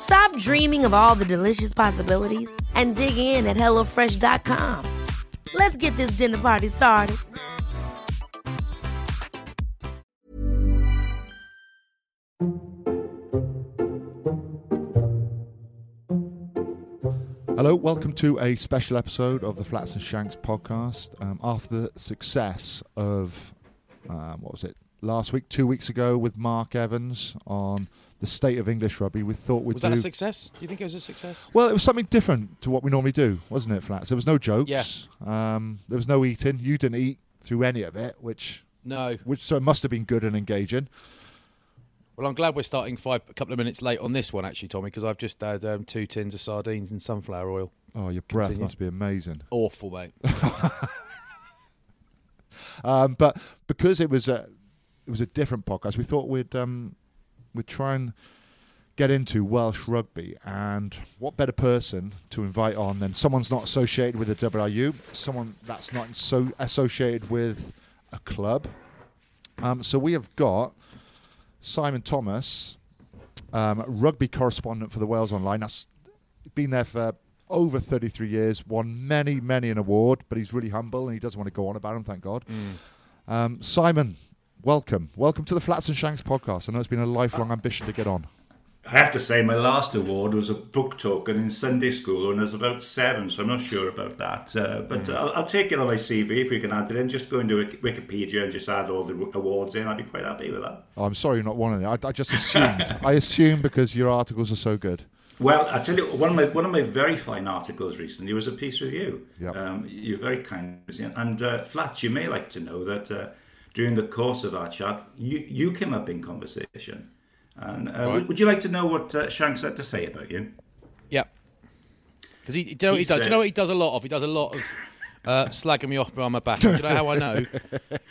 Stop dreaming of all the delicious possibilities and dig in at HelloFresh.com. Let's get this dinner party started. Hello, welcome to a special episode of the Flats and Shanks podcast. Um, after the success of, um, what was it, last week, two weeks ago with Mark Evans on the state of English rugby, we thought we'd Was do. that a success? Do you think it was a success? well, it was something different to what we normally do, wasn't it, Flats? There was no jokes. Yeah. Um, there was no eating. You didn't eat through any of it, which, No. which so it must have been good and engaging. Well, I'm glad we're starting five a couple of minutes late on this one, actually, Tommy, because I've just had um, two tins of sardines and sunflower oil. Oh, your breath Continue. must be amazing. Awful, mate. Um, but because it was a it was a different podcast, we thought we'd um, we'd try and get into Welsh rugby. And what better person to invite on than someone's not associated with the WRU, someone that's not so associated with a club. Um, so we have got Simon Thomas, um, rugby correspondent for the Wales Online. That's been there for over 33 years, won many, many an award, but he's really humble and he doesn't want to go on about them, thank God. Um, Simon, welcome. Welcome to the Flats and Shanks podcast. I know it's been a lifelong ambition to get on. I have to say, my last award was a book token in Sunday school when I was about seven, so I'm not sure about that. Uh, but I'll, I'll take it on my CV if we can add it in. Just go into Wikipedia and just add all the awards in. I'd be quite happy with that. Oh, I'm sorry you're not wanting it. I, I just assumed. I assumed because your articles are so good. Well, I tell you, one of my one of my very fine articles recently was a piece with you. Yep. Um, you're very kind, and uh, Flats. You may like to know that uh, during the course of our chat, you you came up in conversation. And uh, Right. would, would you like to know what uh, Shanks had to say about you? yeah. Because he, do you know what he He does? Do you know what he does a lot of? He does a lot of uh, slagging me off behind my back. Do you know how I know?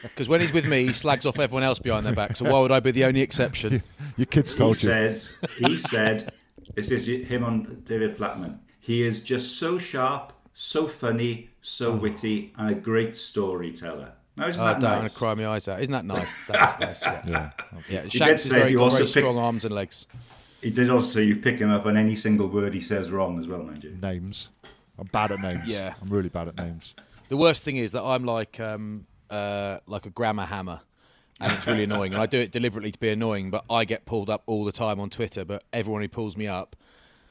Because when he's with me, he slags off everyone else behind their back. So why would I be the only exception? Your kids He told you. says, he said, this is him on David Flatman. He is just so sharp, so funny, so witty, and a great storyteller. Now, isn't Oh, that don't want nice? to cry my eyes out. Isn't that nice? That's nice. Yeah. Yeah. yeah. did Shanks is say very, you also very pick- strong arms and legs. He did also you pick him up on any single word he says wrong as well, mind you. Names. I'm bad at names. Yeah. I'm really bad at names. The worst thing is that I'm like um, uh, like a grammar hammer, and it's really annoying. And I do it deliberately to be annoying, but I get pulled up all the time on Twitter. But everyone who pulls me up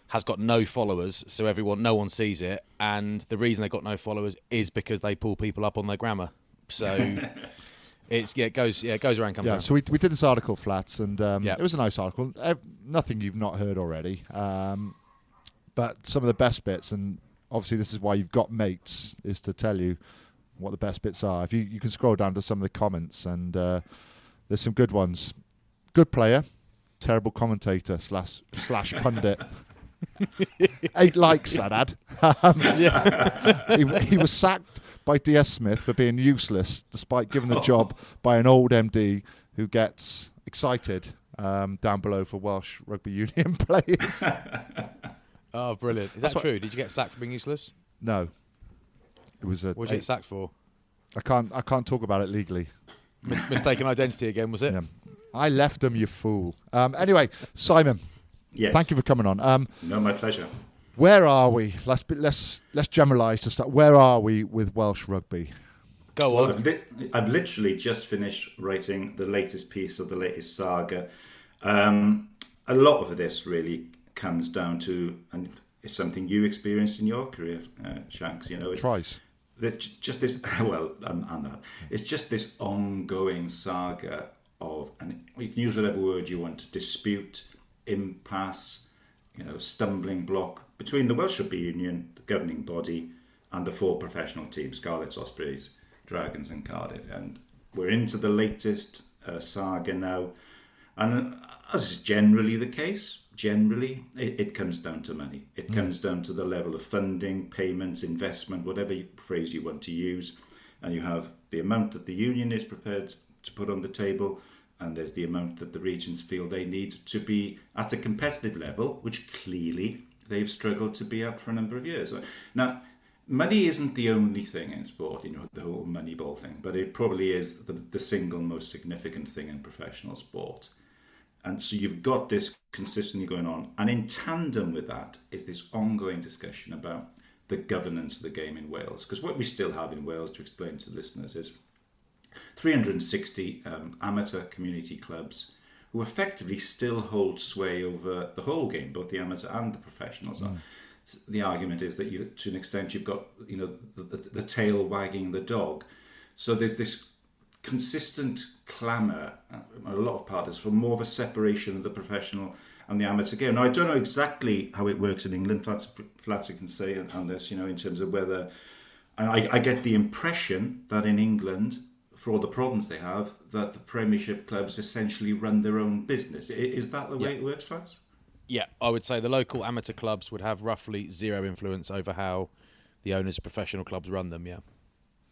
has got no followers, so everyone, no one sees it. And the reason they got no followers is because they pull people up on their grammar. So it's yeah, it goes yeah, it goes around, comes Yeah, around. so we, we did this article, Flats, and um, Yeah. it was a nice article. Nothing you've not heard already. Um, but some of the best bits, and obviously this is why you've got mates, is to tell you what the best bits are. If you, you can scroll down to some of the comments, and uh, there's some good ones. Good player, terrible commentator slash slash pundit. Eight likes that ad. Um, he, he was sacked by DS Smith for being useless, despite given the job by an old MD who gets excited um, down below for Welsh rugby union players. Oh, brilliant! Is that what- true? Did you get sacked for being useless? No, it was a. What did you get sacked for? I can't. I can't talk about it legally. Mis- mistaken identity again, was it? Yeah. I left them, you fool. Um, anyway, Simon, Yes. thank you for coming on. Um, No, my pleasure. Where are we? Let's be, let's let's generalise to start. Where are we with Welsh rugby? Go Well, on. I've, li- I've literally just finished writing the latest piece of the latest saga. Um, a lot of this really comes down to, and it's something you experienced in your career, uh, Shanks. You know, it- Tries. that j- just this well and, and that it's just this ongoing saga of and you can use whatever word you want dispute impasse you know stumbling block between the Welsh Rugby Union the governing body and the four professional teams Scarlets Ospreys Dragons and Cardiff and we're into the latest uh, saga now and uh, as is generally the case, generally it, it comes down to money. It comes down to the level of funding, payments, investment, whatever phrase you want to use. And you have the amount that the union is prepared to put on the table, and there's the amount that the regions feel they need to be at a competitive level, which clearly they've struggled to be at for a number of years. Now, money isn't the only thing in sport, you know, the whole money ball thing, but it probably is the, the single most significant thing in professional sport. And so you've got this consistently going on. And in tandem with that is this ongoing discussion about the governance of the game in Wales. Because what we still have in Wales, to explain to listeners, is 360 um, amateur community clubs who effectively still hold sway over the whole game, both the amateur and the professionals. The argument is that you, to an extent, you've got you know the, the, the tail wagging the dog. So there's this consistent clamour, uh, a lot of parties, for more of a separation of the professional and the amateur game. Now, I don't know exactly how it works in England. Flats can say on this, you know, in terms of whether. I, I get the impression that in England, for all the problems they have, that the Premiership clubs essentially run their own business. Is that the way Yeah. it works, Flats? Yeah, I would say the local amateur clubs would have roughly zero influence over how the owners of professional clubs run them. Yeah.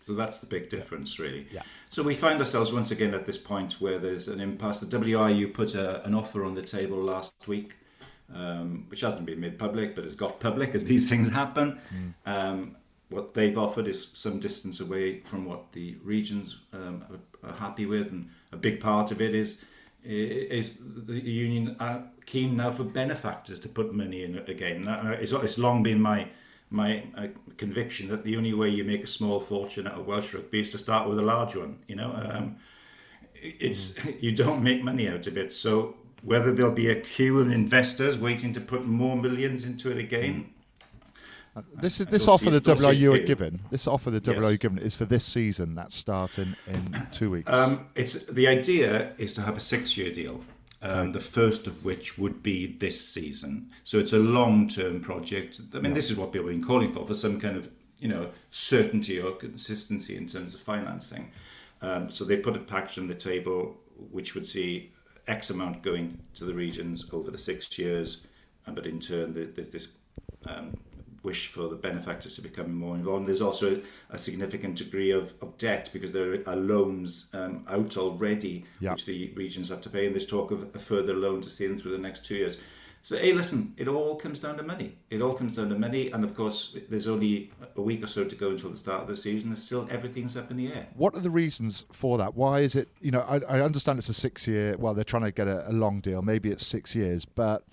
So that's the big difference, really. Yeah. So we find ourselves once again at this point where there's an impasse. The WRU put a, an offer on the table last week, um, which hasn't been made public, but has got public as these things happen. Um, what they've offered is some distance away from what the regions um, are, are happy with, and a big part of it is is the union keen now for benefactors to put money in again. It's, it's long been my my uh, conviction that the only way you make a small fortune out of Welsh rugby is to start with a large one. You know, um, it's you don't make money out of it. So whether there'll be a queue of investors waiting to put more millions into it again, This is this offer the WRU are given. This offer the Yes. WRU are given is for this season That's starting in, two weeks. Um, it's the idea is to have a six-year deal. Um, the first of which would be this season. So it's a long-term project. I mean, this is what people have been calling for for some kind of you know certainty or consistency in terms of financing. Um, so they put a package on the table which would see X amount going to the regions over the six years, uh, but in turn there's this um, wish for the benefactors to become more involved. There's also a significant degree of, of debt because there are loans um, out already, Yeah. which the regions have to pay, and there's talk of a further loan to see them through the next two years. So, hey, listen, it all comes down to money. It all comes down to money, and of course, there's only a week or so to go until the start of the season, and still everything's up in the air. what are the reasons for that? Why is it? You know, I, I understand it's a six-year. Well, they're trying to get a, a long deal. Maybe it's six years, but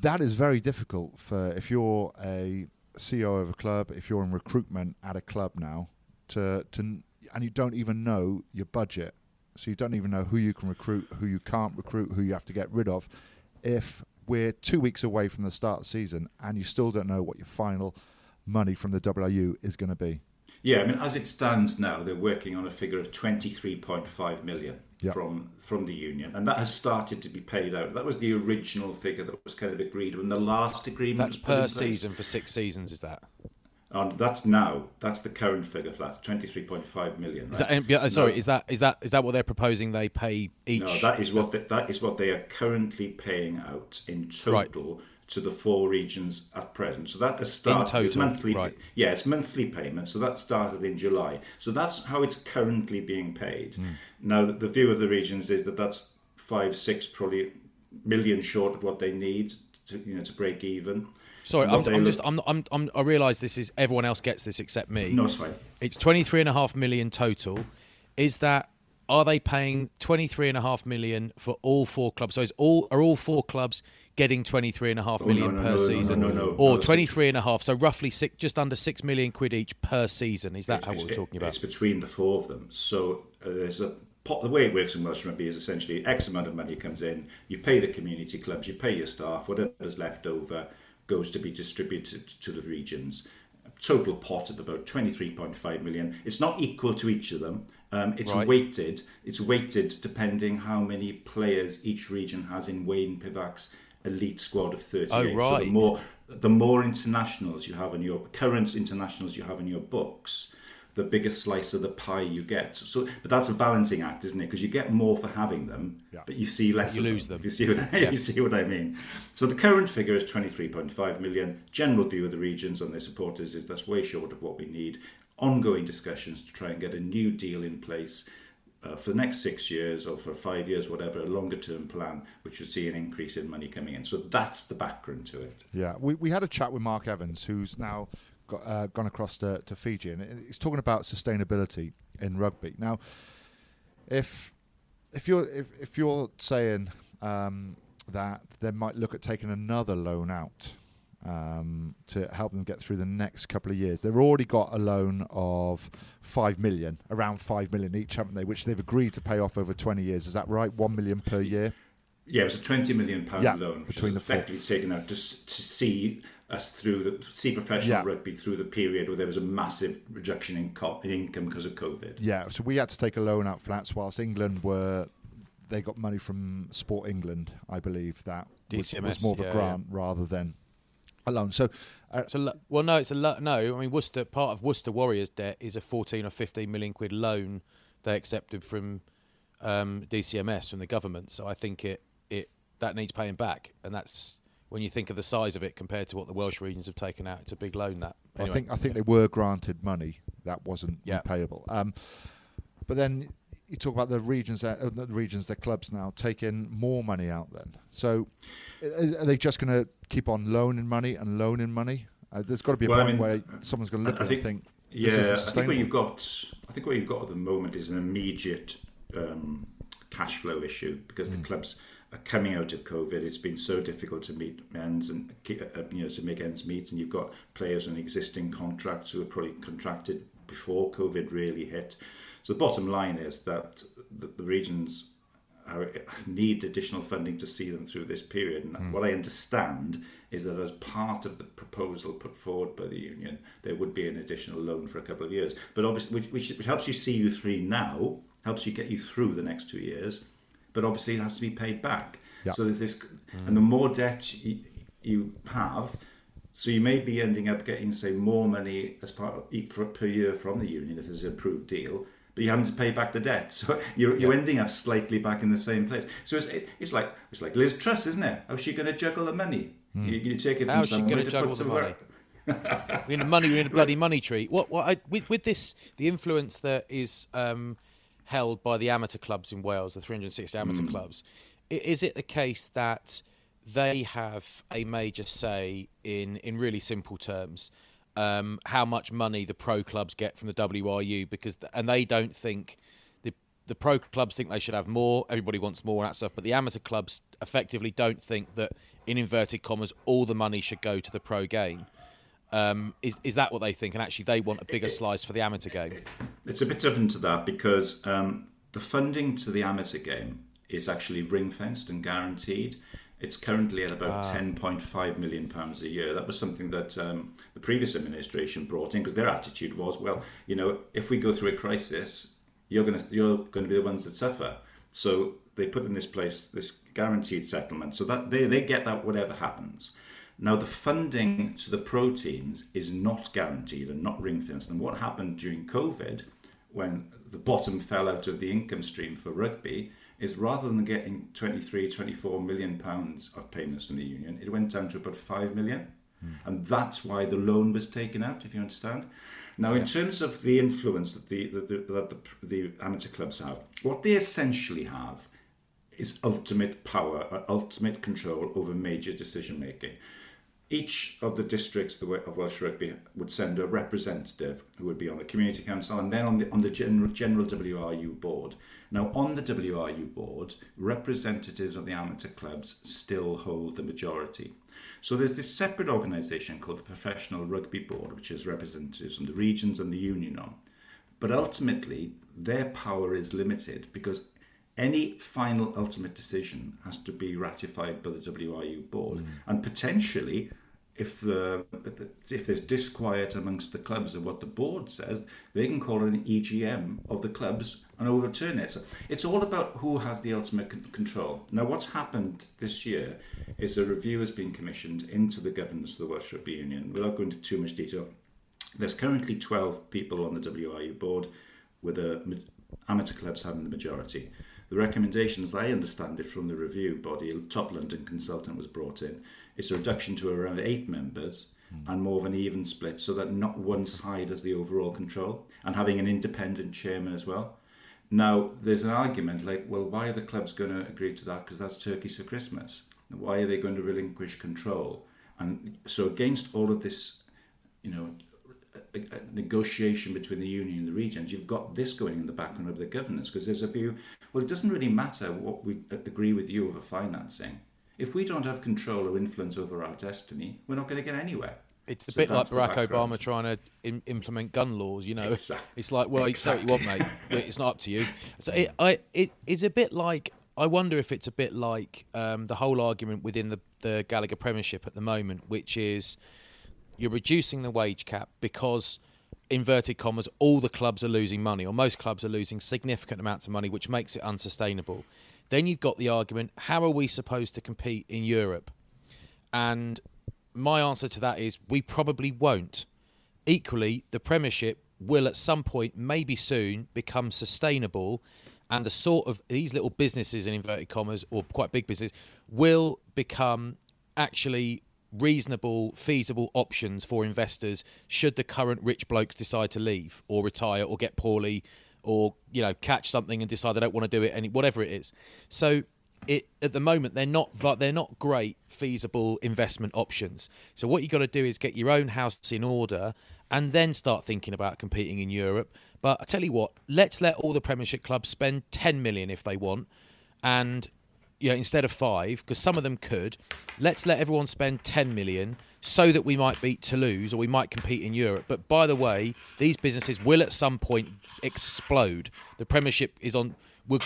that is very difficult for if you're a CEO of a club, if you're in recruitment at a club now, to to and you don't even know your budget, so you don't even know who you can recruit, who you can't recruit, who you have to get rid of. If we're two weeks away from the start of the season and you still don't know what your final money from the WRU is going to be. Yeah, I mean, as it stands now, they're working on a figure of 23.5 million Yeah. from from the union, and that has started to be paid out. That was the original figure that was kind of agreed when the last agreement That's per season for six seasons. Is that? And that's now. That's the current figure for that 23.5 million. Is right? that sorry, No. is that is that is that what they're proposing? They pay each. No, that is what they, that is what they are currently paying out in total to the four regions at present. So that has started. it's total, monthly. right. Yeah, it's monthly payment. So that started in July. So that's how it's currently being paid. Hmm. Now the view of the regions is that that's five, six, probably million short of what they need to you know to break even. Sorry, I'm, I'm look- just. I'm, I'm, I'm. I realise this is everyone else gets this except me. No, it's fine. It's twenty three and a half million total. Is that? Are they paying twenty three and a half million for all four clubs? So is all are all four clubs getting twenty three and a half Oh, million no, no, per no, season, no, no, no. or No, that's twenty three and a half? So roughly six, just under six million quid each per season. Is that It's- how we're talking It's between the four of them. So uh, there's a pot. The way it works in Welsh rugby is essentially X amount of money comes in. You pay the community clubs, you pay your staff. Whatever's left over goes to be distributed to the regions. Total pot of about 23.5 million. It's not equal to each of them. Um, it's Right. weighted. It's weighted depending how many players each region has in Wayne Pivac's elite squad of 38. So the right. more the more internationals you have in your current internationals you have in your books, the bigger slice of the pie you get. So, but that's a balancing act, isn't it? Because you get more for having them, Yeah. but you see less. You of lose them. If you see what I, Yeah. you see what I mean. So the current figure is twenty three point five million. General view of the regions and their supporters is that's way short of what we need. Ongoing discussions to try and get a new deal in place. Uh, for the next six years or for five years, whatever, a longer term plan, which would see an increase in money coming in. So that's the background to it. Yeah, we, we had a chat with Mark Evans, who's now got, uh, gone across to, to Fiji, and he's talking about sustainability in rugby. Now, if if you're if, if you're saying um, that they might look at taking another loan out um, to help them get through the next couple of years, they've already got a loan of five million, around five million each, haven't they? Which they've agreed to pay off over twenty years. Is that right? One million per year. Yeah, it was a twenty million pound Yeah, loan, which between was the four. effectively taken out to, to see us through the see professional Yeah. rugby through the period where there was a massive reduction in, co- in income because of COVID. Yeah, so we had to take a loan out flats whilst England were they got money from Sport England, I believe that was, was more of a yeah, grant rather than a loan. So uh, It's a lo- well, no, it's a lo- no. I mean, Worcester part of Worcester Warriors' debt is a fourteen or fifteen million quid loan they accepted from um, DCMS from the government. So I think it it that needs paying back, and that's when you think of the size of it compared to what the Welsh regions have taken out. It's a big loan. That I think I think they were granted money that wasn't Yeah. payable. Um, but then you talk about the regions, that, uh, the regions, their clubs now taking more money out. Then, so are they just going to keep on loaning money and loaning money? Uh, there's got to be a Well, I point mean, where someone's going to look I at it and think- think, Yeah, I think what you've got, I think what you've got at the moment is an immediate um, cash flow issue because Mm. the clubs are coming out of COVID. It's been so difficult to meet ends and uh, you know to make ends meet, and you've got players on existing contracts who are probably contracted before COVID really hit. So the bottom line is that the, the regions are, need additional funding to see them through this period. And hmm. what I understand is that as part of the proposal put forward by the union, there would be an additional loan for a couple of years. But obviously, which, which, which helps you see you through now, helps you get you through the next two years. But obviously, it has to be paid back. Yeah. So there's this, hmm. and the more debt you, you have, so you may be ending up getting, say, more money as part of, per year from the union if there's an approved deal, but you're having to pay back the debt. So you're, you're ending up slightly back in the same place. So it's, it's like it's like Liz Truss, isn't it? How's she going to juggle the money? You, you take it from How's she gonna juggle the money? we need a money. We need a bloody money tree. What? What? I, with, with this, the influence that is um, held by the amateur clubs in Wales, the 360 amateur Hmm. clubs, is it the case that they have a major say in, in really simple terms, um, how much money the pro clubs get from the WRU? Because th- and they don't think the the pro clubs think they should have more. Everybody wants more and that stuff, but the amateur clubs effectively don't think that, in inverted commas, all the money should go to the pro game. Um, is is that what they think? And actually, they want a bigger slice for the amateur game. It's a bit different to that because um, the funding to the amateur game is actually ring fenced and guaranteed. It's currently at about point five million pounds a year. That was something that um, the previous administration brought in because their attitude was, well, you know, if we go through a crisis, you're going to you're going to be the ones that suffer. So they put in this place this guaranteed settlement, so that they they get that whatever happens. Now, the funding to the pro teams is not guaranteed and not ring fenced. And what happened during COVID, when the bottom fell out of the income stream for rugby, is rather than getting 23, 24 million pounds of payments from the union, it went down to about 5 million. Hmm. And that's why the loan was taken out, if you understand. Now, in terms of the influence that the, the, the, that the, the amateur clubs have, what they essentially have is ultimate power, or ultimate control over major decision making. Each of the districts of Welsh Rugby would send a representative who would be on the community council and then on the on the general, general WRU board. Now, on the WRU board, representatives of the amateur clubs still hold the majority. So there's this separate organisation called the Professional Rugby Board, which has representatives from the regions and the union on. But ultimately, their power is limited because any final ultimate decision has to be ratified by the WRU board, mm. and potentially, if the if there's disquiet amongst the clubs of what the board says, they can call an EGM of the clubs and overturn it. So it's all about who has the ultimate control. Now, what's happened this year is a review has been commissioned into the governance of the Welsh Rugby Union. Without going into too much detail, there's currently 12 people on the WRU board, with the amateur clubs having the majority. The recommendation, as I understand it from the review body, a top London consultant was brought in, is a reduction to around eight members mm. and more of an even split so that not one side has the overall control and having an independent chairman as well. Now, there's an argument like, well, why are the clubs going to agree to that? Because that's turkeys for Christmas. Why are they going to relinquish control? And so, against all of this, you know, a, a negotiation between the union and the regions, you've got this going in the background of the governance because there's a view, well, it doesn't really matter what we agree with you over financing. If we don't have control or influence over our destiny, we're not going to get anywhere. It's a so bit like Barack Obama trying to implement gun laws. You know, exactly. it's like, well, exactly. what you want, mate. It's not up to you. So it, I, it, it's a bit like. I wonder if it's a bit like um, the whole argument within the, the Gallagher Premiership at the moment, which is you're reducing the wage cap because inverted commas all the clubs are losing money or most clubs are losing significant amounts of money which makes it unsustainable. Then you've got the argument how are we supposed to compete in Europe? And my answer to that is we probably won't. Equally the premiership will at some point maybe soon become sustainable and the sort of these little businesses in inverted commas or quite big businesses will become actually reasonable, feasible options for investors should the current rich blokes decide to leave or retire or get poorly or you know catch something and decide they don't want to do it any whatever it is. So it at the moment they're not they're not great feasible investment options. So what you got to do is get your own house in order and then start thinking about competing in Europe. But I tell you what, let's let all the Premiership clubs spend 10 million if they want and you know, instead of five, because some of them could. Let's let everyone spend 10 million so that we might beat Toulouse or we might compete in Europe. But by the way, these businesses will at some point explode. The Premiership is on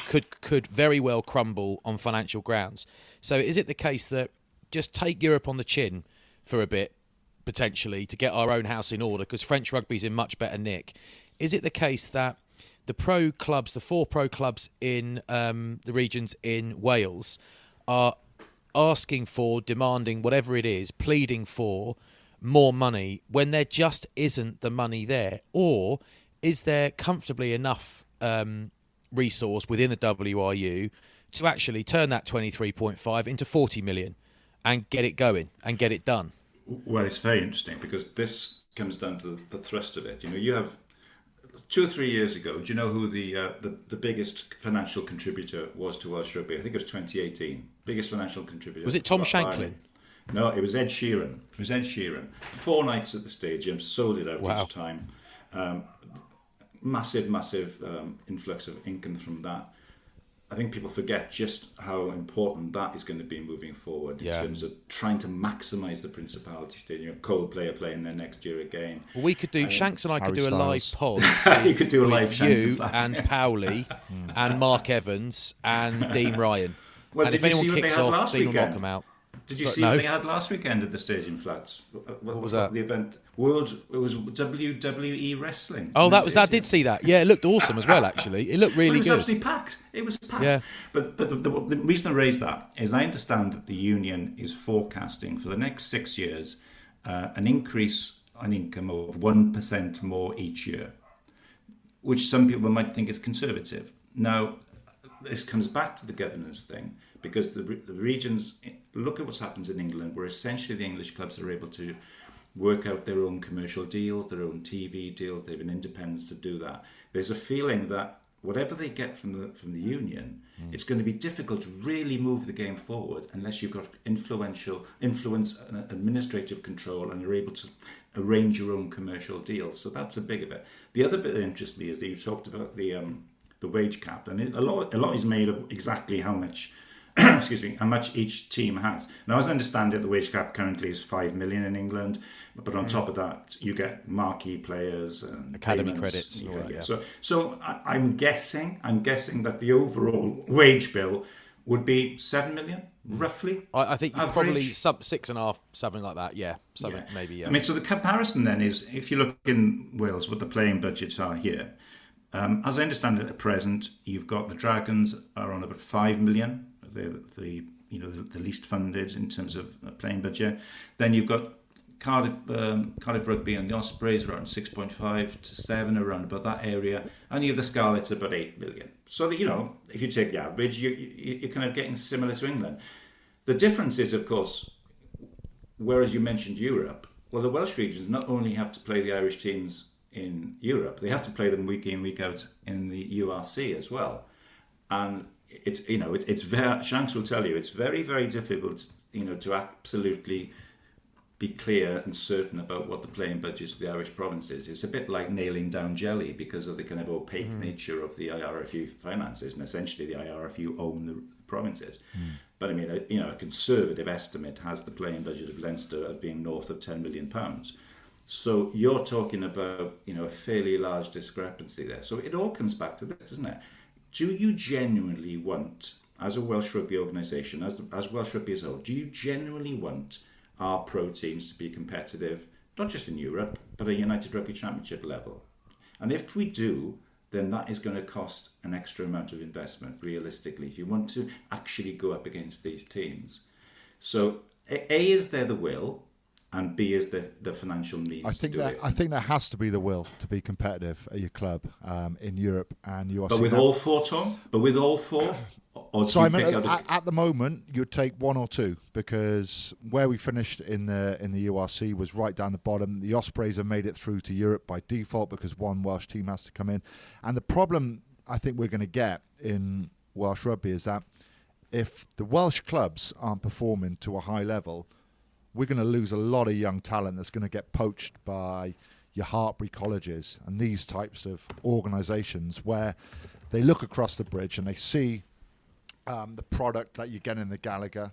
could could very well crumble on financial grounds. So is it the case that just take Europe on the chin for a bit potentially to get our own house in order because French rugby's in much better nick? Is it the case that the pro clubs, the four pro clubs in um, the regions in Wales, are asking for, demanding, whatever it is, pleading for more money when there just isn't the money there? Or is there comfortably enough um, resource within the WRU to actually turn that 23.5 into 40 million and get it going and get it done? Well, it's very interesting because this comes down to the thrust of it. You know, you have two or three years ago, do you know who the, uh, the the biggest financial contributor was to Welsh rugby? I think it was 2018. Biggest financial contributor was it Tom Shanklin? No, it was Ed Sheeran. It was Ed Sheeran. Four nights at the stadium, sold it out wow. each time. Um, massive, massive um, influx of income from that. I think people forget just how important that is going to be moving forward in terms of trying to maximise the Principality Stadium. Coldplay are playing there next year again. Well, we could do um, Shanks and I Harry could do Styles. a live pod. you could do a live Shanks you and, and Powley and Mark Evans and Dean Ryan. Well, and if anyone kicks off, Dean will knock them out. Did you so, see no. what they had last weekend at the Stadium Flats? What, what was that? The event World. It was WWE wrestling. Oh, that was. I did see that. Yeah, it looked awesome as well. Actually, it looked really well, it was good. absolutely packed. It was packed. Yeah. But but the, the, the, reason I raise that is I understand that the union is forecasting for the next six years uh, an increase in income of one percent more each year, which some people might think is conservative. Now, this comes back to the governance thing because the, the regions look at what happens in England, where essentially the English clubs are able to work out their own commercial deals, their own TV deals. They have an independence to do that. There's a feeling that whatever they get from the from the union, mm. it's going to be difficult to really move the game forward unless you've got influential influence and administrative control and you're able to arrange your own commercial deals. So that's a big of it. The other bit that interests me is that you talked about the um, the wage cap, and it, a lot a lot is made of exactly how much excuse me, how much each team has. Now, as I understand it, the wage cap currently is five million in England, but on mm. top of that, you get marquee players and academy credits. Yeah, yeah. So, so I, am guessing, I'm guessing that the overall wage bill would be seven million, mm. roughly. I, I think probably some six and a half, something like that. Yeah, something yeah. maybe. Yeah. I mean, so the comparison then is, if you look in Wales, what the playing budgets are here. Um, as I understand it at present, you've got the Dragons are on about five million the, you know the, the, least funded in terms of playing budget. Then you've got Cardiff um, Cardiff Rugby and the Ospreys around 6.5 to 7 around about that area. And you have the Scarlets about 8 million. So that you know if you take the average you, you, you're kind of getting similar to England. The difference is of course whereas you mentioned Europe well the Welsh regions not only have to play the Irish teams in Europe they have to play them week in week out in the URC as well. And it's you know it's, it's very Shanks will tell you it's very very difficult you know to absolutely be clear and certain about what the playing budgets of the Irish provinces. It's a bit like nailing down jelly because of the kind of opaque mm. nature of the IRFU finances, and essentially the IRFU own the provinces. Mm. But I mean, a, you know, a conservative estimate has the playing budget of Leinster as being north of ten million pounds. So you're talking about you know a fairly large discrepancy there. So it all comes back to this, doesn't it? Do you genuinely want, as a Welsh rugby organisation, as, as Welsh rugby as a whole, do you genuinely want our pro teams to be competitive, not just in Europe, but at United Rugby Championship level? And if we do, then that is going to cost an extra amount of investment, realistically, if you want to actually go up against these teams. So, A, is there the will? And B is the the financial needs. I think that it. I think there has to be the will to be competitive at your club um, in Europe, and you are. But with all four, Tom. But with all four. Simon, at, a... at, the moment, you'd take one or two because where we finished in the in the URC was right down the bottom. The Ospreys have made it through to Europe by default because one Welsh team has to come in, and the problem I think we're going to get in Welsh rugby is that if the Welsh clubs aren't performing to a high level we're going to lose a lot of young talent that's going to get poached by your Hartpury colleges and these types of organisations where they look across the bridge and they see um, the product that you get in the Gallagher.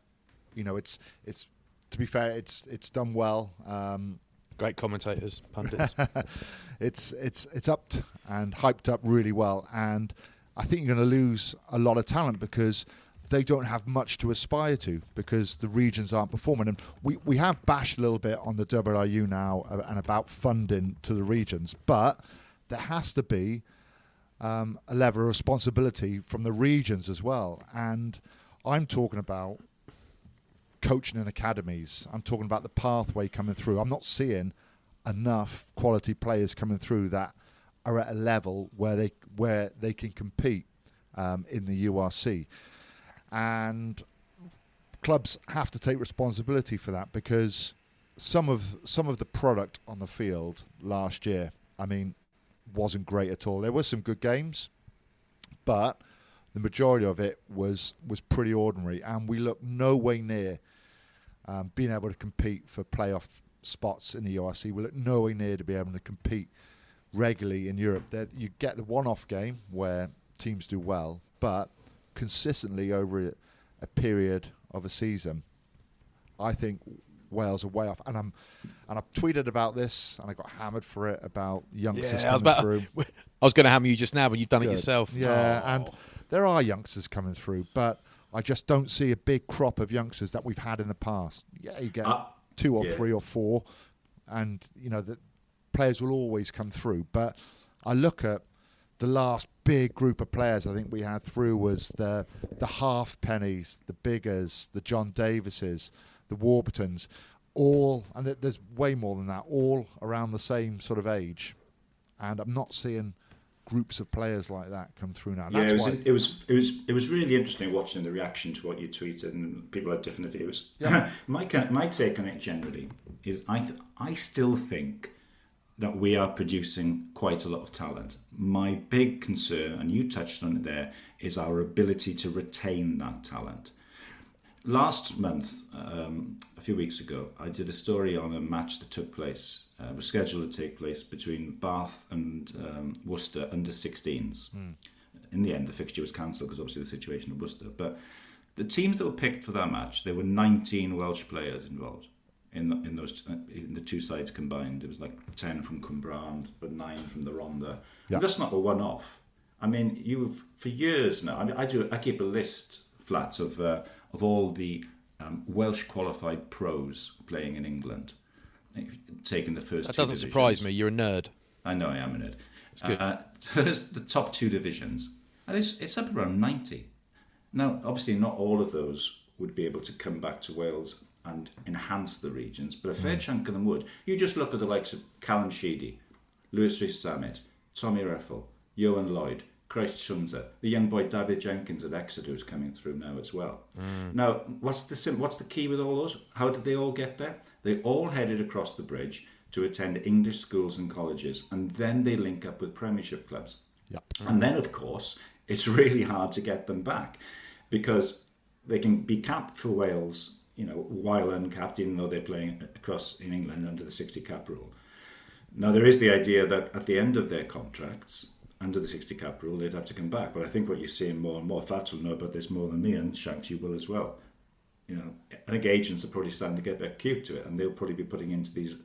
You know, it's it's to be fair, it's it's done well. Um, Great commentators, pundits. it's it's it's upped and hyped up really well, and I think you're going to lose a lot of talent because they don't have much to aspire to because the regions aren't performing. And we, we have bashed a little bit on the WRU now uh, and about funding to the regions, but there has to be um, a level of responsibility from the regions as well. And I'm talking about coaching in academies. I'm talking about the pathway coming through. I'm not seeing enough quality players coming through that are at a level where they where they can compete um, in the URC and clubs have to take responsibility for that because some of some of the product on the field last year, I mean, wasn't great at all. There were some good games, but the majority of it was was pretty ordinary, and we looked no way near um, being able to compete for playoff spots in the URC. We looked no way near to be able to compete regularly in Europe. That you get the one-off game where teams do well, but consistently over a, a period of a season, I think Wales are way off. And I'm and I've tweeted about this, and I got hammered for it about youngsters yeah, coming I through. I was going to hammer you just now, but you've done Good. it yourself. Yeah, oh. and there are youngsters coming through, but I just don't see a big crop of youngsters that we've had in the past. Yeah, you get uh, two or yeah. three or four, and you know the players will always come through. But I look at the last big group of players I think we had through was the the Halfpennys, the Biggars, the Jon Davieses, the Warburtons, all and there's way more than that, all around the same sort of age, and I'm not seeing groups of players like that come through now. yeah, it was, it was, it was it was really interesting watching the reaction to what you tweeted, and people had different views. Yeah. my my take on it generally is I th- I still think that we are producing quite a lot of talent. My big concern, and you touched on it there, is our ability to retain that talent. Last month, um, a few weeks ago, I did a story on a match that took place, uh, was scheduled to take place between Bath and um, Worcester under 16s. Mm. In the end, the fixture was cancelled because obviously the situation at Worcester. But the teams that were picked for that match, there were 19 Welsh players involved in the, in those in the two sides combined. It was like 10 from Cwmbran, but nine from the Rhondda. Yeah. That's not a one-off. I mean, you've for years now. I, mean, I do. I keep a list flat of uh, of all the um, Welsh qualified pros playing in England, taking the first. That doesn't divisions. surprise me. You're a nerd. I know I am a nerd. Uh, first, the top two divisions, and it's it's up around ninety. Now, obviously, not all of those would be able to come back to Wales and enhance the regions, but a fair mm. chunk of them would. You just look at the likes of Callum Sheedy, Louis Rees-Zammit, Tommy Reffell, Ioan Lloyd, Christ Tshiunza, the young boy Dafydd Jenkins at Exeter who's coming through now as well. Mm. Now, what's the sim- what's the key with all those? How did they all get there? They all headed across the bridge to attend English schools and colleges, and then they link up with Premiership clubs. Yep. And then, of course, it's really hard to get them back because they can be capped for Wales, you know, while uncapped, even though they're playing across in England under the 60 cap rule. Now, there is the idea that at the end of their contracts, under the 60 cap rule, they'd have to come back. But I think what you're seeing more and more, Flats will know about this more than me, and Shanks, you will as well. You know, I think agents are probably starting to get a bit cute to it, and they'll probably be putting into these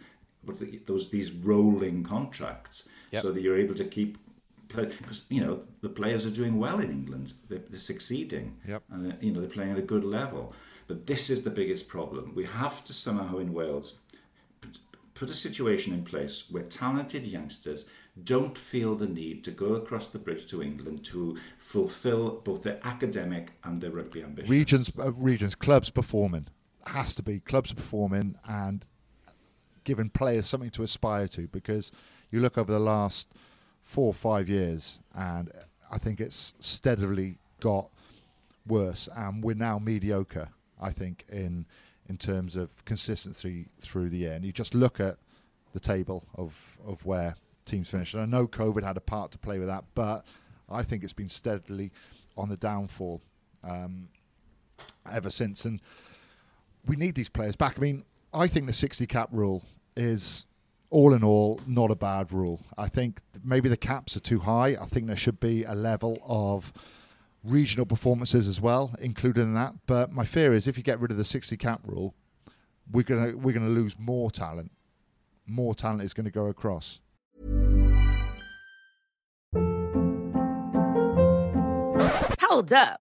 what's the, those these rolling contracts yep. so that you're able to keep because you know the players are doing well in England. They're, they're succeeding, yep. and you know they're playing at a good level. But this is the biggest problem. We have to somehow in Wales put a situation in place where talented youngsters don't feel the need to go across the bridge to England to fulfil both their academic and their rugby ambitions. Regions, uh, regions, clubs performing has to be clubs performing and giving players something to aspire to. Because you look over the last four or five years, and I think it's steadily got worse, and we're now mediocre. I think in in terms of consistency through the year, and you just look at the table of of where teams finished. And I know COVID had a part to play with that, but I think it's been steadily on the downfall um, ever since. And we need these players back. I mean, I think the 60 cap rule is all in all, not a bad rule. I think maybe the caps are too high. I think there should be a level of regional performances as well included in that. But my fear is if you get rid of the 60 cap rule, we're gonna we're gonna lose more talent. More talent is going to go across. Hold up.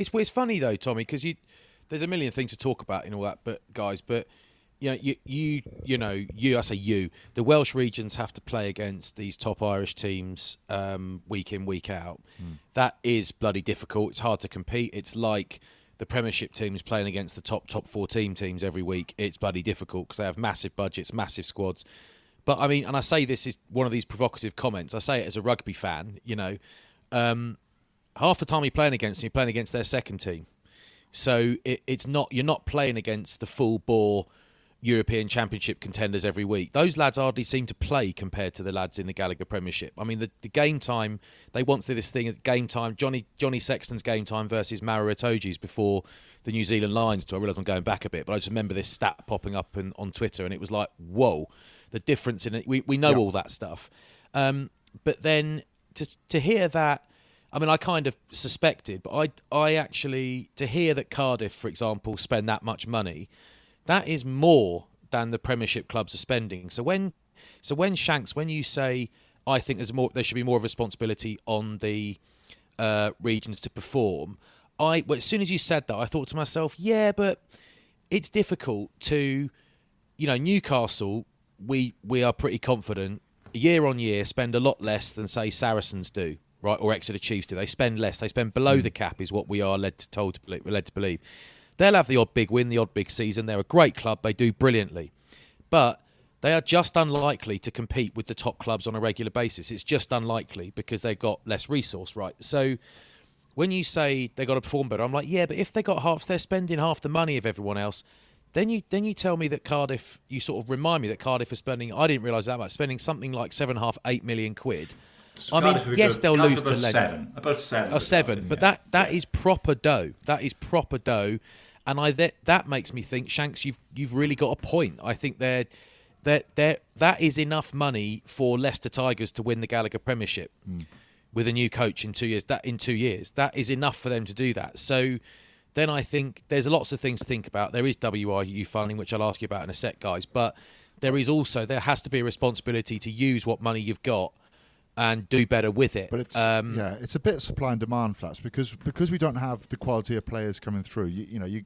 It's it's funny though, Tommy, because you there's a million things to talk about in all that, but guys, but you know, you you you know, you I say you, the Welsh regions have to play against these top Irish teams um, week in week out. Mm. That is bloody difficult. It's hard to compete. It's like the Premiership teams playing against the top top 14 teams every week. It's bloody difficult because they have massive budgets, massive squads. But I mean, and I say this is one of these provocative comments. I say it as a rugby fan. You know, um, half the time you're playing against, them, you're playing against their second team. So it, it's not you're not playing against the full bore European Championship contenders every week. Those lads hardly seem to play compared to the lads in the Gallagher Premiership. I mean, the, the game time they once did this thing at game time. Johnny Johnny Sexton's game time versus Maro Itoje's before the New Zealand Lions. To I realise I'm going back a bit, but I just remember this stat popping up in, on Twitter, and it was like, whoa, the difference in it. We we know all that stuff, um, but then to to hear that. I mean, I kind of suspected, but I, I actually to hear that Cardiff, for example, spend that much money, that is more than the Premiership clubs are spending. So when, so when Shanks, when you say, I think there's more, there should be more responsibility on the uh, regions to perform. I, well, as soon as you said that, I thought to myself, yeah, but it's difficult to, you know, Newcastle. We we are pretty confident year on year spend a lot less than say Saracens do right, or Exeter Chiefs do. They spend less. They spend below Hmm. the cap, is what we are led to told to believe, led to believe. They'll have the odd big win, the odd big season. They're a great club. They do brilliantly, but they are just unlikely to compete with the top clubs on a regular basis. It's just unlikely because they've got less resource, right? So when you say they got to perform better, I'm like, yeah, but if they got half, they're spending half the money of everyone else. Then you then you tell me that Cardiff, you sort of remind me that Cardiff is spending. I didn't realise that much, spending something like seven and a half, eight million quid. So I mean, Cardiff yes, they'll Cardiff lose to Leicester. seven, about seven, Oh, seven, Cardiff, but yeah. that that Yeah. is proper dough. That is proper dough, and I that that makes me think, Shanks, you've you've really got a point. I think they're. That that that is enough money for Leicester Tigers to win the Gallagher Premiership hmm. with a new coach in two years. That in two years, that is enough for them to do that. So then I think there's lots of things to think about. There is WRU funding, which I'll ask you about in a sec, guys. But there is also there has to be a responsibility to use what money you've got and do better with it. But it's um, yeah, it's a bit of supply and demand flats because because we don't have the quality of players coming through. You, you know, you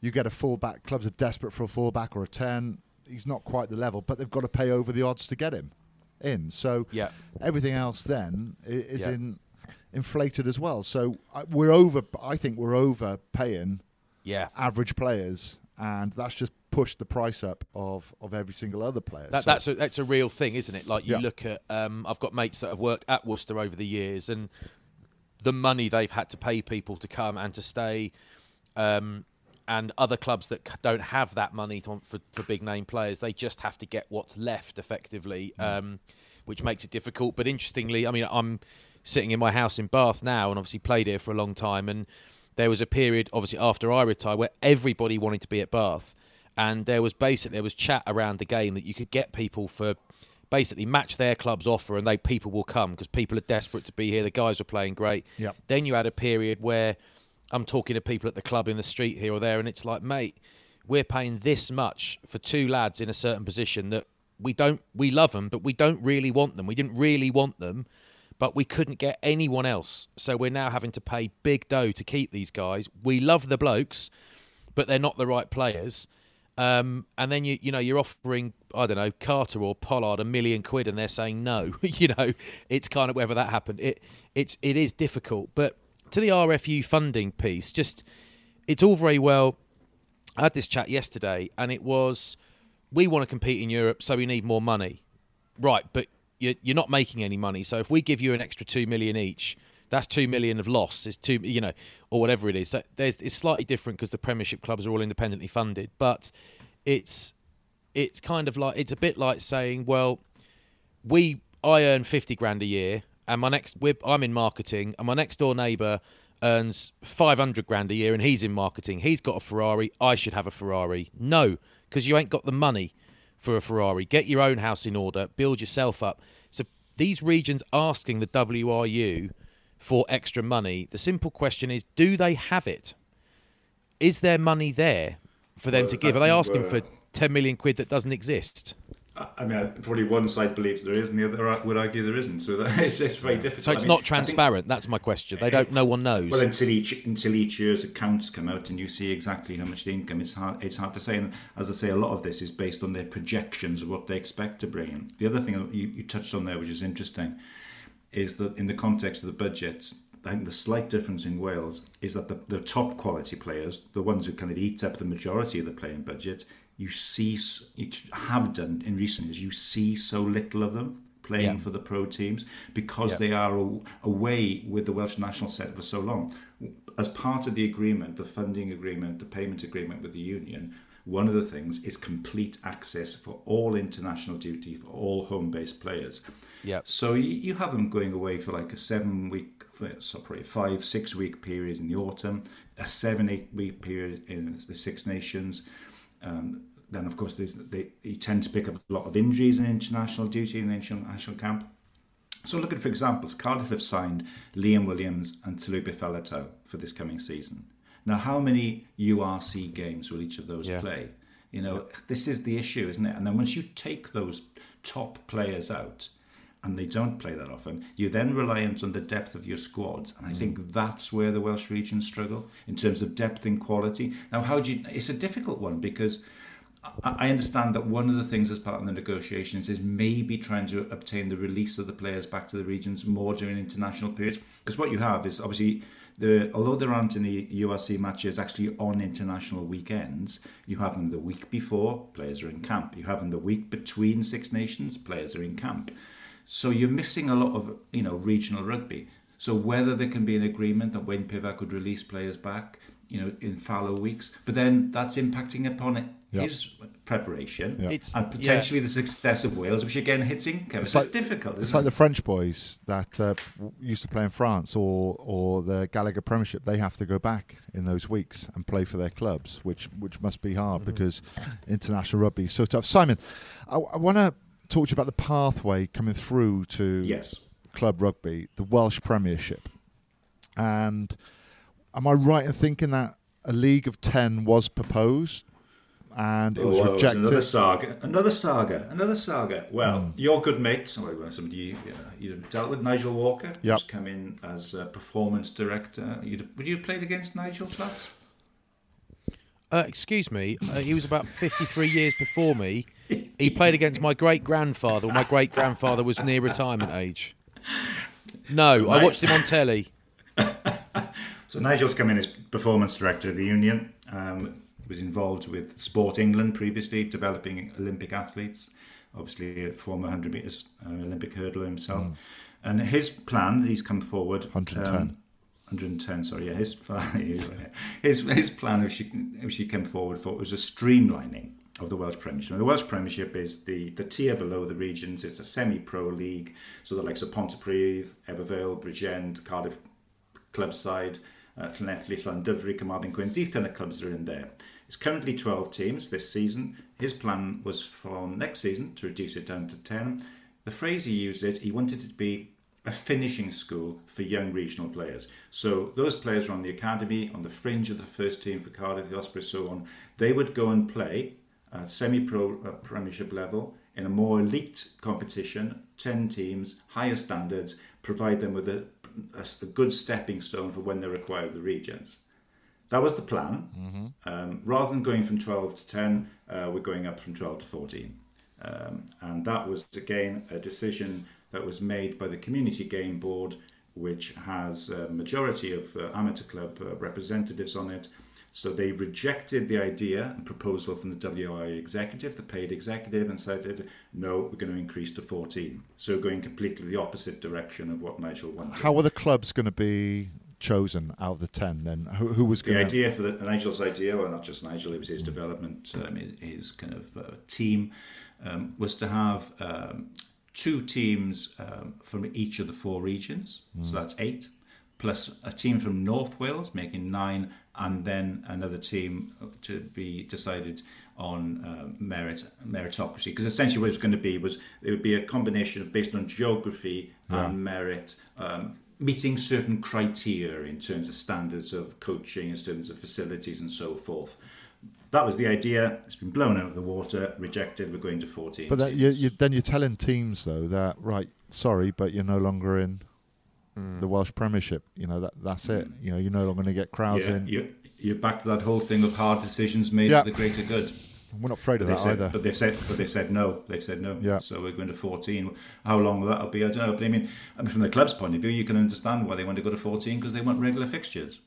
you get a fullback. Clubs are desperate for a fullback or a ten. He's not quite the level, but they've got to pay over the odds to get him in. So Yeah. everything else then is Yeah. in inflated as well. So uh, we're over. I think we're overpaying yeah. average players, and that's just pushed the price up of, of every single other player. That, So- that's a, that's a real thing, isn't it? Like you Yeah. look at, um, I've got mates that have worked at Worcester over the years, and the money they've had to pay people to come and to stay, um, and other clubs that don't have that money to, for for big name players, they just have to get what's left effectively, um, which makes it difficult. But interestingly, I mean, I'm sitting in my house in Bath now, and obviously played here for a long time, and there was a period, obviously after I retired, where everybody wanted to be at Bath. And there was basically there was chat around the game that you could get people for basically match their club's offer and they people will come because people are desperate to be here. The guys are playing great. Yep. then you had a period where i'm talking to people at the club in the street here or there and it's like mate we're paying this much for two lads in a certain position that we don't we love them but we don't really want them. We didn't really want them but we couldn't get anyone else so we're now having to pay big dough to keep these guys we love the blokes but they're not the right players. Um, and then you you know you're offering I don't know Carter or Pollard a million quid, and they're saying no. you know, it's kind of whether that happened. It it's it is difficult. But to the RFU funding piece, just it's all very well. I had this chat yesterday, and it was we want to compete in Europe, so we need more money. Right, but you're, you're not making any money. So if we give you an extra two million each, that's two million of loss. It's two, you know, or whatever it is. So there's it's slightly different because the Premiership clubs are all independently funded, but it's it's kind of like it's a bit like saying, well, we I earn fifty grand a year, and my next I'm in marketing, and my next door neighbour earns five hundred grand a year, and he's in marketing. He's got a Ferrari. I should have a Ferrari. No, because you ain't got the money for a Ferrari. Get your own house in order. Build yourself up. So these regions asking the WRU for extra money. The simple question is, do they have it? Is there money there for them Well, to give? Are they asking for uh, ten million quid that doesn't exist? I mean, probably one side believes there is, and the other would argue there isn't. So that, it's, it's very difficult. So it's I mean, not I think- transparent. That's my question. They don't. No one knows. Well, until each until each year's accounts come out and you see exactly how much the income, is, hard. It's hard to say. And as I say, a lot of this is based on their projections of what they expect to bring in. The other thing that you, you touched on there, which is interesting, is that in the context of the budget, I think the slight difference in Wales is that the, the top quality players, the ones who kind of eat up the majority of the playing budget, you see, you have done in recent years, you see so little of them playing yeah. for the pro teams because yeah. they are away with the Welsh national set for so long. As part of the agreement, the funding agreement, the payment agreement with the union, one of the things is complete access for all international duty for all home-based players. Yeah. So you, you have them going away for like a seven-week, sorry, five, six-week period in the autumn, a seven, eight-week period in the Six Nations. Um, then, of course, they, you tend to pick up a lot of injuries in international duty in international camp. So, looking for examples, Cardiff have signed Liam Williams and Taulupe Faletau for this coming season. Now, how many URC games will each of those yeah. play? You know, yeah. this is the issue, isn't it? And then once you take those top players out, and they don't play that often, you're then reliant on the depth of your squads. And I mm. think that's where the Welsh regions struggle in terms of depth and quality. Now, how do you? It's a difficult one because I understand that one of the things as part of the negotiations is maybe trying to obtain the release of the players back to the regions more during international periods. Because what you have is obviously the although there aren't any URC matches actually on international weekends, you have them the week before, players are in camp. You have them the week between Six Nations, players are in camp. So you're missing a lot of you know regional rugby. So whether there can be an agreement that Wayne Pivac could release players back, you know, in fallow weeks, but then that's impacting upon it, yep. his preparation yep. and potentially yeah. the success of Wales, which again hits income. It's, it's like, difficult. it's it? like the French boys that uh, used to play in France or or the Gallagher Premiership. They have to go back in those weeks and play for their clubs, which which must be hard mm-hmm. because international rugby is so tough. Simon, I, I want to talk to you about the pathway coming through to yes. club rugby, the Welsh Premiership, and Am I right in thinking that a league of ten was proposed and it was oh, rejected? another saga. Another saga. Another saga. Well, mm. your good mate, somebody you, you dealt with, Nigel Walker, yep. who's come in as a performance director. You'd, would you have played against Nigel Flats? Uh, excuse me, uh, he was about 53 years before me. He played against my great grandfather. My great grandfather was near retirement age. No, I watched him on telly. So Nigel's come in as performance director of the union. Um, he was involved with Sport England previously, developing Olympic athletes. Obviously, a former 100 meters uh, Olympic hurdler himself. Mm. And his plan, he's come forward. 110. Um, 110, sorry, yeah. His, his, his plan, which he, which he came forward for, it was a streamlining of the Welsh Premiership. the Welsh Premiership is the, the tier below the regions. It's a semi-pro league, so the likes of Pontypridd, Ebbw Vale, Bridgend, Cardiff club side, uh, Llanelli, Llandyfri, Carmarthen Quins, these kind of clubs are in there. It's currently 12 teams this season. His plan was for next season to reduce it down to 10. The phrase he used is he wanted it to be a finishing school for young regional players. So those players are on the academy, on the fringe of the first team for Cardiff, the Ospreys, so on. They would go and play at semi-pro uh, premiership level in a more elite competition, 10 teams, higher standards, provide them with a a, a, good stepping stone for when they require the regions. That was the plan. Mm-hmm. Um, rather than going from 12 to 10, uh, we're going up from 12 to 14. Um, and that was, again, a decision that was made by the Community Game Board, which has a majority of uh, amateur club uh, representatives on it so they rejected the idea and proposal from the WRA executive, the paid executive, and said, no, we're going to increase to 14. So going completely the opposite direction of what Nigel wanted. How are the clubs going to be chosen out of the 10 then? Who, who was going The idea for the, Nigel's idea, well, not just Nigel, it was his development, um, his, his, kind of uh, team, um, was to have um, two teams um, from each of the four regions. Mm. So that's eight plus a team from North Wales, making nine, and then another team to be decided on uh, merit meritocracy. Because essentially, what it was going to be was it would be a combination of based on geography yeah. and merit. Um, meeting certain criteria in terms of standards of coaching, in terms of facilities, and so forth. That was the idea. It's been blown out of the water, rejected. We're going to 14. But that, you, you, then you're telling teams, though, that, right, sorry, but you're no longer in the Welsh Premiership. You know that that's it. Mm. You know you're no longer going to get crowds yeah, in. You're, you're back to that whole thing of hard decisions made yeah. for the greater good. We're not afraid of that said, either. But they've said, but they've said no. They've said no. Yeah. So we're going to 14. How long will that'll be, I don't know. But I mean, I mean, from the club's point of view, you can understand why they want to go to 14 because they want regular fixtures.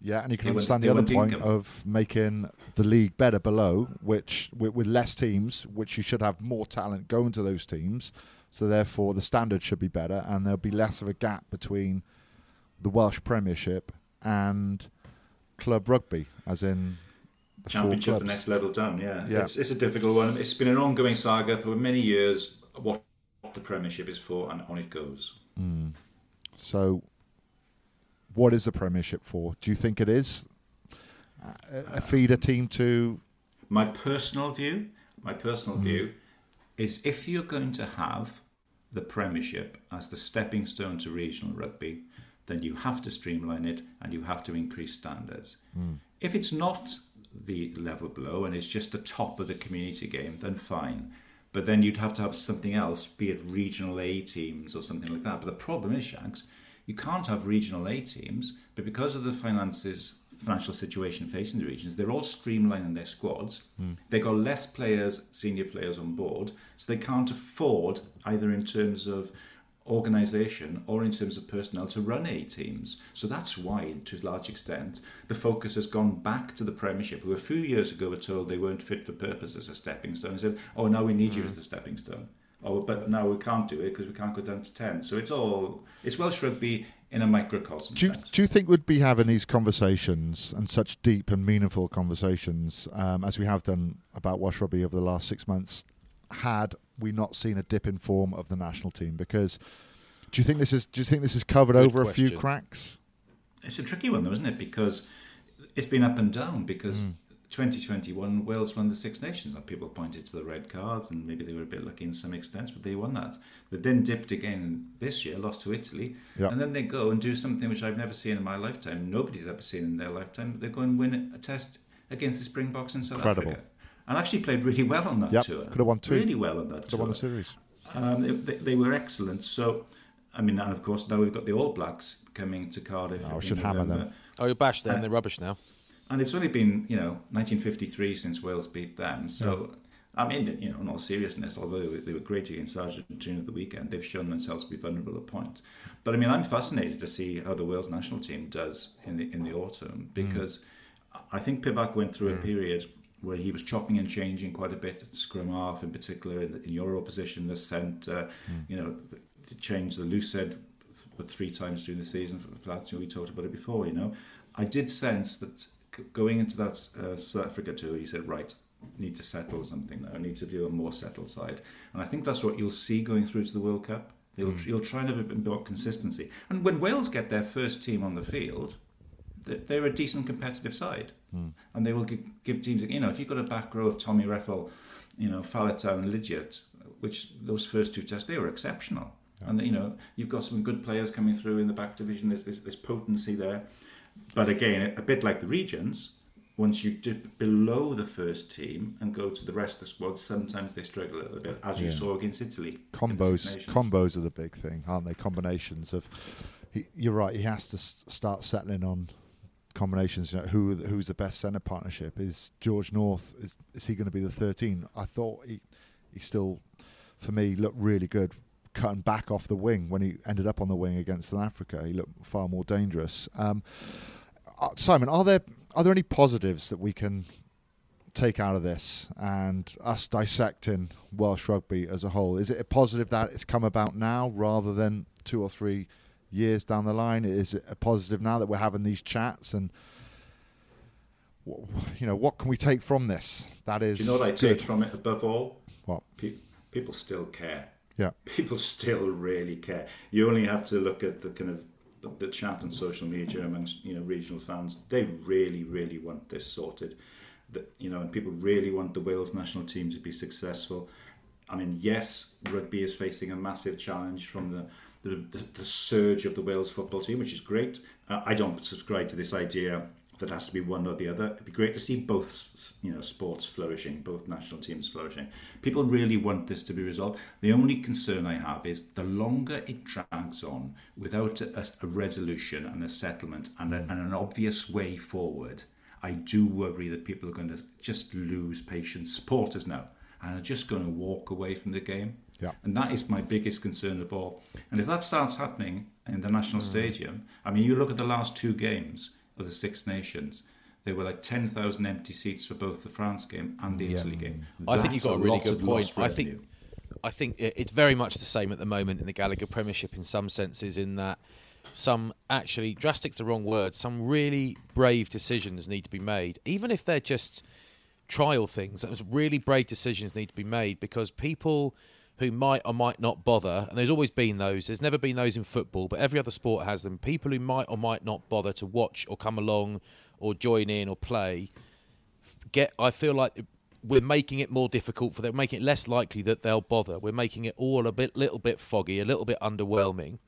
Yeah, and you can They understand won't- the other point income. of making the league better below, which with, with less teams, which you should have more talent going to those teams. So therefore, the standard should be better, and there'll be less of a gap between the Welsh Premiership and club rugby, as in the Championship, the next level down. Yeah, Yeah. It's, it's a difficult one. It's been an ongoing saga for many years. What the Premiership is for, and on it goes. Hmm. So, what is the Premiership for? Do you think it is a, a feeder team to? My personal view, my personal hmm. view, is if you're going to have the Premiership as the stepping stone to regional rugby, then you have to streamline it and you have to increase standards. Hmm. If it's not the level below and it's just the top of the community game, then fine. But then you'd have to have something else, be it regional A teams or something like that. But the problem is, Shanks, you can't have regional A teams, but because of the finances, financial situation facing the regions, they're all streamlining their squads. Hmm. They've got less players, senior players on board, so they can't afford either in terms of organisation or in terms of personnel to run A teams. So that's why, to a large extent, the focus has gone back to the Premiership, who a few years ago were told they weren't fit for purpose as a stepping stone. They said, oh, now we need you as the stepping stone. Oh, but now we can't do it because we can't go down to 10. So it's all, it's Welsh rugby in a microcosm. Do you, do you think we'd be having these conversations and such deep and meaningful conversations um, as we have done about Welsh rugby over the last six months had we not seen a dip in form of the national team? Because do you think this is do you think this is covered Good over a few cracks? It's a tricky one, though, isn't it? Because it's been up and down. Because Hmm. 2021, Wales won the Six Nations. And people pointed to the red cards, and maybe they were a bit lucky in some extent, but they won that. They then dipped again this year, lost to Italy, Yeah. and then they go and do something which I've never seen in my lifetime. Nobody's ever seen in their lifetime. They go and win a test against the Springboks in South Incredible. Africa, and actually played really well on that Yep, tour. could have won two. Really well on that Could tour. have won the series. Um, they, they, they were excellent. So, I mean, and of course now we've got the All Blacks coming to Cardiff. Oh, we in should hammer them. November. Oh, you bash them. Uh, They're rubbish now. And it's only been, you know, 1953 since Wales beat them. So, I mean, you know, in all seriousness, although they were, they were great against Argentina at the weekend, they've shown themselves to be vulnerable at points. But I mean, I'm fascinated to see how the Wales national team does in the in the autumn because I think Pivac went through a period where he was chopping and changing quite a bit at scrum half, in particular in, in Euro position, the centre, you know, to change the loose head th- three times during the season for, Lazio. We talked about it before, you know. I did sense that c- going into that uh, South Africa tour, he said, right, need to settle something now. I need to do a more settled side. And I think that's what you'll see going through to the World Cup. They'll, You'll try and have a bit more consistency. And when Wales get their first team on the field, they're a decent competitive side, hmm. and they will give, give teams. You know, if you've got a back row of Tommy Reffell, you know, Faletau and Lydiate, which those first two tests they were exceptional, and you know you've got some good players coming through in the back division. There's this, this potency there, but again, a bit like the regions. Once you dip below the first team and go to the rest of the squad, sometimes they struggle a little bit, as you Yeah. saw against Italy. in the Six Combos, combos are the big thing, aren't they? Combinations of. He, you're right. He has to start settling on combinations. You know, who who's the best centre partnership? Is George North? Is is he going to be the 13? I thought he he still, for me, looked really good. Cutting back off the wing when he ended up on the wing against South Africa, he looked far more dangerous. Um, uh, Simon, are there are there any positives that we can take out of this and us dissecting Welsh rugby as a whole? Is it a positive that it's come about now rather than two or three years down the line? Is it a positive now that we're having these chats and you know what can we take from this? That is Do you know what I good. take from it above all? What? Pe- people still care. Yeah. People still really care. You only have to look at the kind of the, chat on social media amongst you know regional fans. They really, really want this sorted. That you know, and people really want the Wales national team to be successful. I mean, yes, rugby is facing a massive challenge from the the, the, the surge of the Wales football team, which is great. Uh, I don't subscribe to this idea that has to be one or the other. It'd be great to see both, you know, sports flourishing, both national teams flourishing. People really want this to be resolved. The only concern I have is the longer it drags on without a, a resolution and a settlement and, a, and an obvious way forward, I do worry that people are going to just lose patience. Supporters now and are just going to walk away from the game. Yeah. And that is my biggest concern of all. And if that starts happening in the national mm. stadium, I mean, you look at the last two games, of the Six Nations, there were like 10,000 empty seats for both the France game and the Italy game. I think you've got a really good point. I think. I think it's very much the same at the moment in the Gallagher Premiership in some senses, in that some actually drastic's the wrong word. Some really brave decisions need to be made, even if they're just trial things. Those really brave decisions need to be made because people who might or might not bother, and there's always been those. There's never been those in football, but every other sport has them. People who might or might not bother to watch or come along or join in or play get I feel like we're making it more difficult for them, making it less likely that they'll bother. We're making it all a bit little bit foggy, a little bit underwhelming,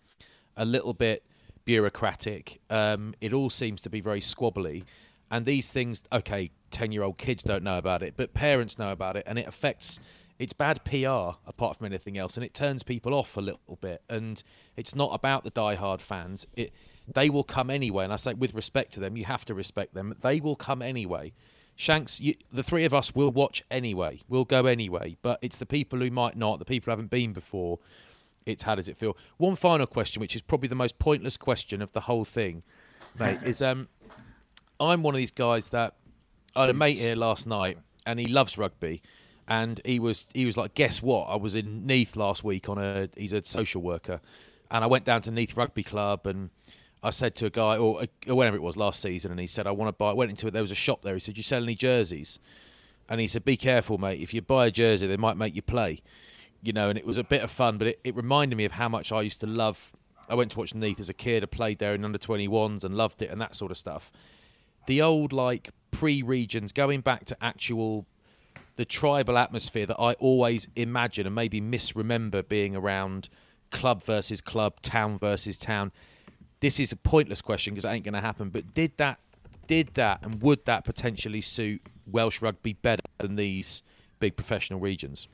a little bit bureaucratic. Um, it all seems to be very squabbly. And these things, okay, 10 year old kids don't know about it, but parents know about it, and it affects. It's bad PR apart from anything else, and it turns people off a little bit. And it's not about the die-hard fans. It they will come anyway, and I say with respect to them, you have to respect them. They will come anyway. Shanks, you, the three of us will watch anyway. We'll go anyway. But it's the people who might not, the people who haven't been before. It's how does it feel? One final question, which is probably the most pointless question of the whole thing, mate, is um, I'm one of these guys that I had a mate here last night, and he loves rugby, and he was he was like, guess what? I was in Neath last week on a he's a social worker, and I went down to Neath Rugby Club and. I said to a guy, or, or whenever it was last season, and he said, "I want to buy." I went into it. There was a shop there. He said, "You sell any jerseys?" And he said, "Be careful, mate. If you buy a jersey, they might make you play." You know, and it was a bit of fun, but it, it reminded me of how much I used to love. I went to watch Neath as a kid. I played there in under 21s and loved it and that sort of stuff. The old like pre-regions, going back to actual the tribal atmosphere that I always imagine and maybe misremember being around club versus club, town versus town. This is a pointless question because it ain't going to happen. But did that, did that, and would that potentially suit Welsh rugby better than these big professional regions?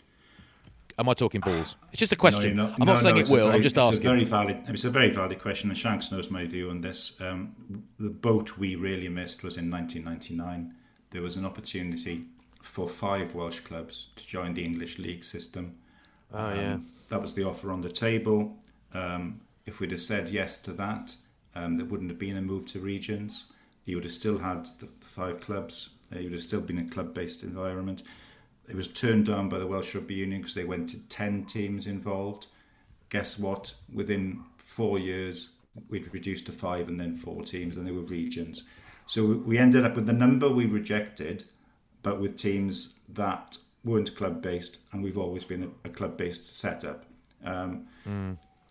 Am I talking balls? It's just a question. No, you're I'm no, not saying no, it will. very- I'm just it's asking. A very valid, it's a very valid question, and Shanks knows my view on this. Um, the boat we really missed was in 1999. There was an opportunity for five Welsh clubs to join the English league system. Oh, yeah. That was the offer on the table. Um, if we'd have said yes to that, um, there wouldn't have been a move to regions. You would have still had the, the five clubs. Uh, you would have still been a club-based environment. It was turned down by the Welsh Rugby Union because they went to 10 teams involved. Guess what? Within four years, we'd reduced to five and then four teams, and they were regions. So we ended up with the number we rejected, but with teams that weren't club based, and we've always been a, a club based setup. Um,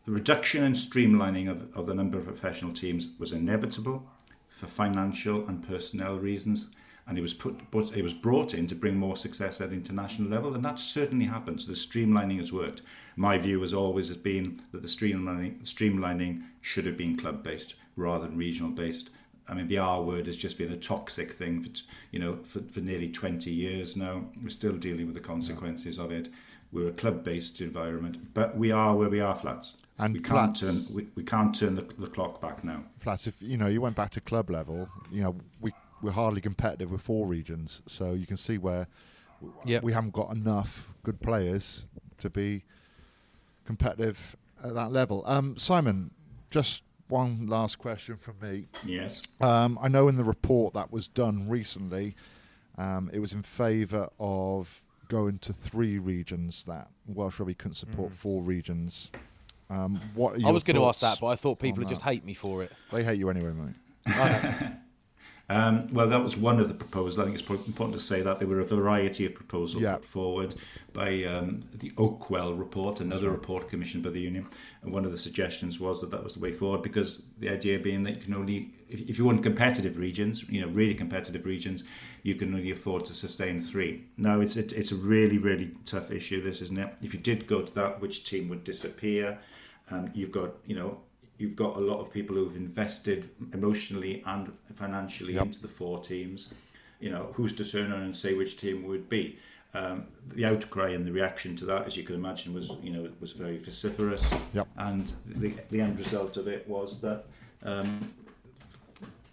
The reduction and streamlining of, of the number of professional teams was inevitable for financial and personnel reasons, and it was put, but it was brought in to bring more success at international level, and that certainly happened. So the streamlining has worked. My view has always been that the streamlining, streamlining should have been club based rather than regional based. I mean, the R word has just been a toxic thing for, you know, for, for nearly 20 years now. We're still dealing with the consequences of it. We're a club-based environment, but we are where we are, flats. And we can't Flats- turn we, we can't turn the, the clock back now. Flats, if you know you went back to club level, you know we we're hardly competitive with four regions, so you can see where Yep. we haven't got enough good players to be competitive at that level. Um, Simon, just one last question from me. Yes. Um, I know in the report that was done recently, um, it was in favour of going to three regions. That Welsh Rugby couldn't support four regions. Um, what are I was going to ask that, but I thought people on would just hate me for it. They hate you anyway, mate. Um, well, that was one of the proposals. I think it's important to say that there were a variety of proposals Yeah. put forward by um, the Oakwell report, another report commissioned by the union. And one of the suggestions was that that was the way forward because the idea being that you can only, if, if you want competitive regions, you know, really competitive regions, you can only afford to sustain three. Now, it's it, it's a really really tough issue. This isn't it? If you did go to that, which team would disappear? Um, you've got you know you've got a lot of people who've invested emotionally and financially into the four teams. You know, who's to turn around and say which team would be? Um, the outcry and the reaction to that, as you can imagine, was you know was very vociferous. Yep. And the, the end result of it was that um,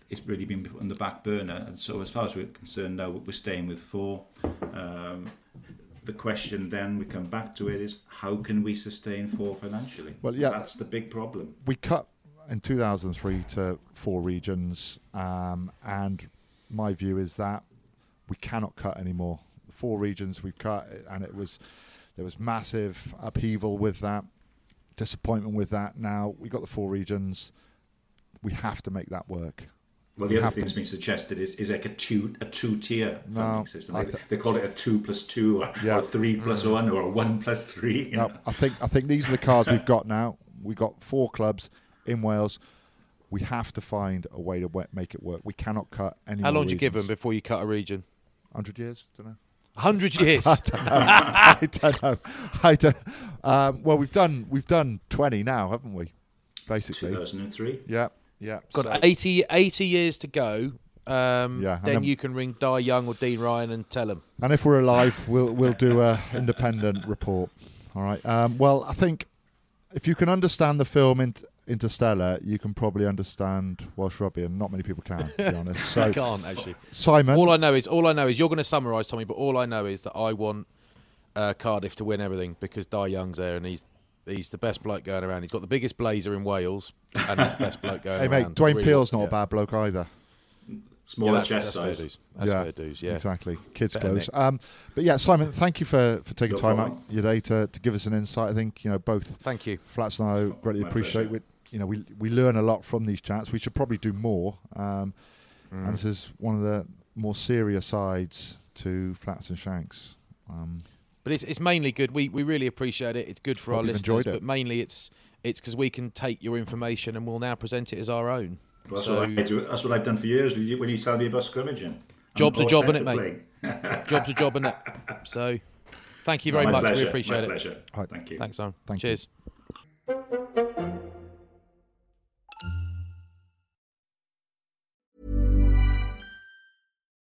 it's really been put on the back burner. And so, as far as we're concerned now, we're staying with four. Um, the question then we come back to it is how can we sustain four financially? Well, yeah. that's the big problem. we cut in 2003 to four regions, um, and my view is that we cannot cut anymore. The four regions we've cut, and it was there was massive upheaval with that, disappointment with that. Now we got the four regions. We have to make that work. Well, the We other have thing that's been suggested is, is like a two a two tier No, funding system. I They, th- they call it a two plus two, or, Yeah. or a three plus Mm. one, or a one plus three. You No, know? I think I think these are the cards we've got now. We've got four clubs in Wales. We have to find a way to make it work. We cannot cut any. How more long do you give them before you cut a region? Hundred years? Don't know. hundred years. I don't know. I don't. Um, well, we've done we've done twenty now, haven't we? Basically. 2003. Yeah. Yeah. Got so- 80, 80 years to go. Um, Yeah, then then- you can ring Dai Young or Dean Ryan and tell them. And if we're alive, we'll we'll do a independent report. All right. Um, well, I think if you can understand the film in, Interstellar, you can probably understand Welsh rugby, and not many people can, to be honest. I can't actually. Simon, All I know is all I know is you're going to summarise, Tommy. But all I know is that I want uh, Cardiff to win everything because Dai Young's there and he's he's the best bloke going around. He's got the biggest blazer in Wales and he's the best bloke going hey around. mate, Dwayne Really- Peel's not yeah. a bad bloke either. Smaller Yeah, that's, chest that's fair size. dues. That's yeah, fair dues. Yeah. exactly. Kids Better clothes. Um, but yeah, Simon, thank you for, for taking No time problem. out your day to, to give us an insight. I think you know both Thank you. Flats and I greatly appreciate. pleasure. We, you know, we we learn a lot from these chats. We should probably do more. Um, Mm. And this is one of the more serious sides to Flats and Shanks. Um, But it's it's mainly good. We we really appreciate it. It's good for Hope our listeners. But mainly it's it's because we can take your information and we'll now present it as our own. Well, that's, So- what I do. that's what I've done for years with you, when you tell me about scrimmaging. I'm Job's a job, set innit, to mate? Job's a job, innit? So thank you very My much. pleasure, We appreciate my it. pleasure. Right. Thank you. Thanks, Simon. Thank you.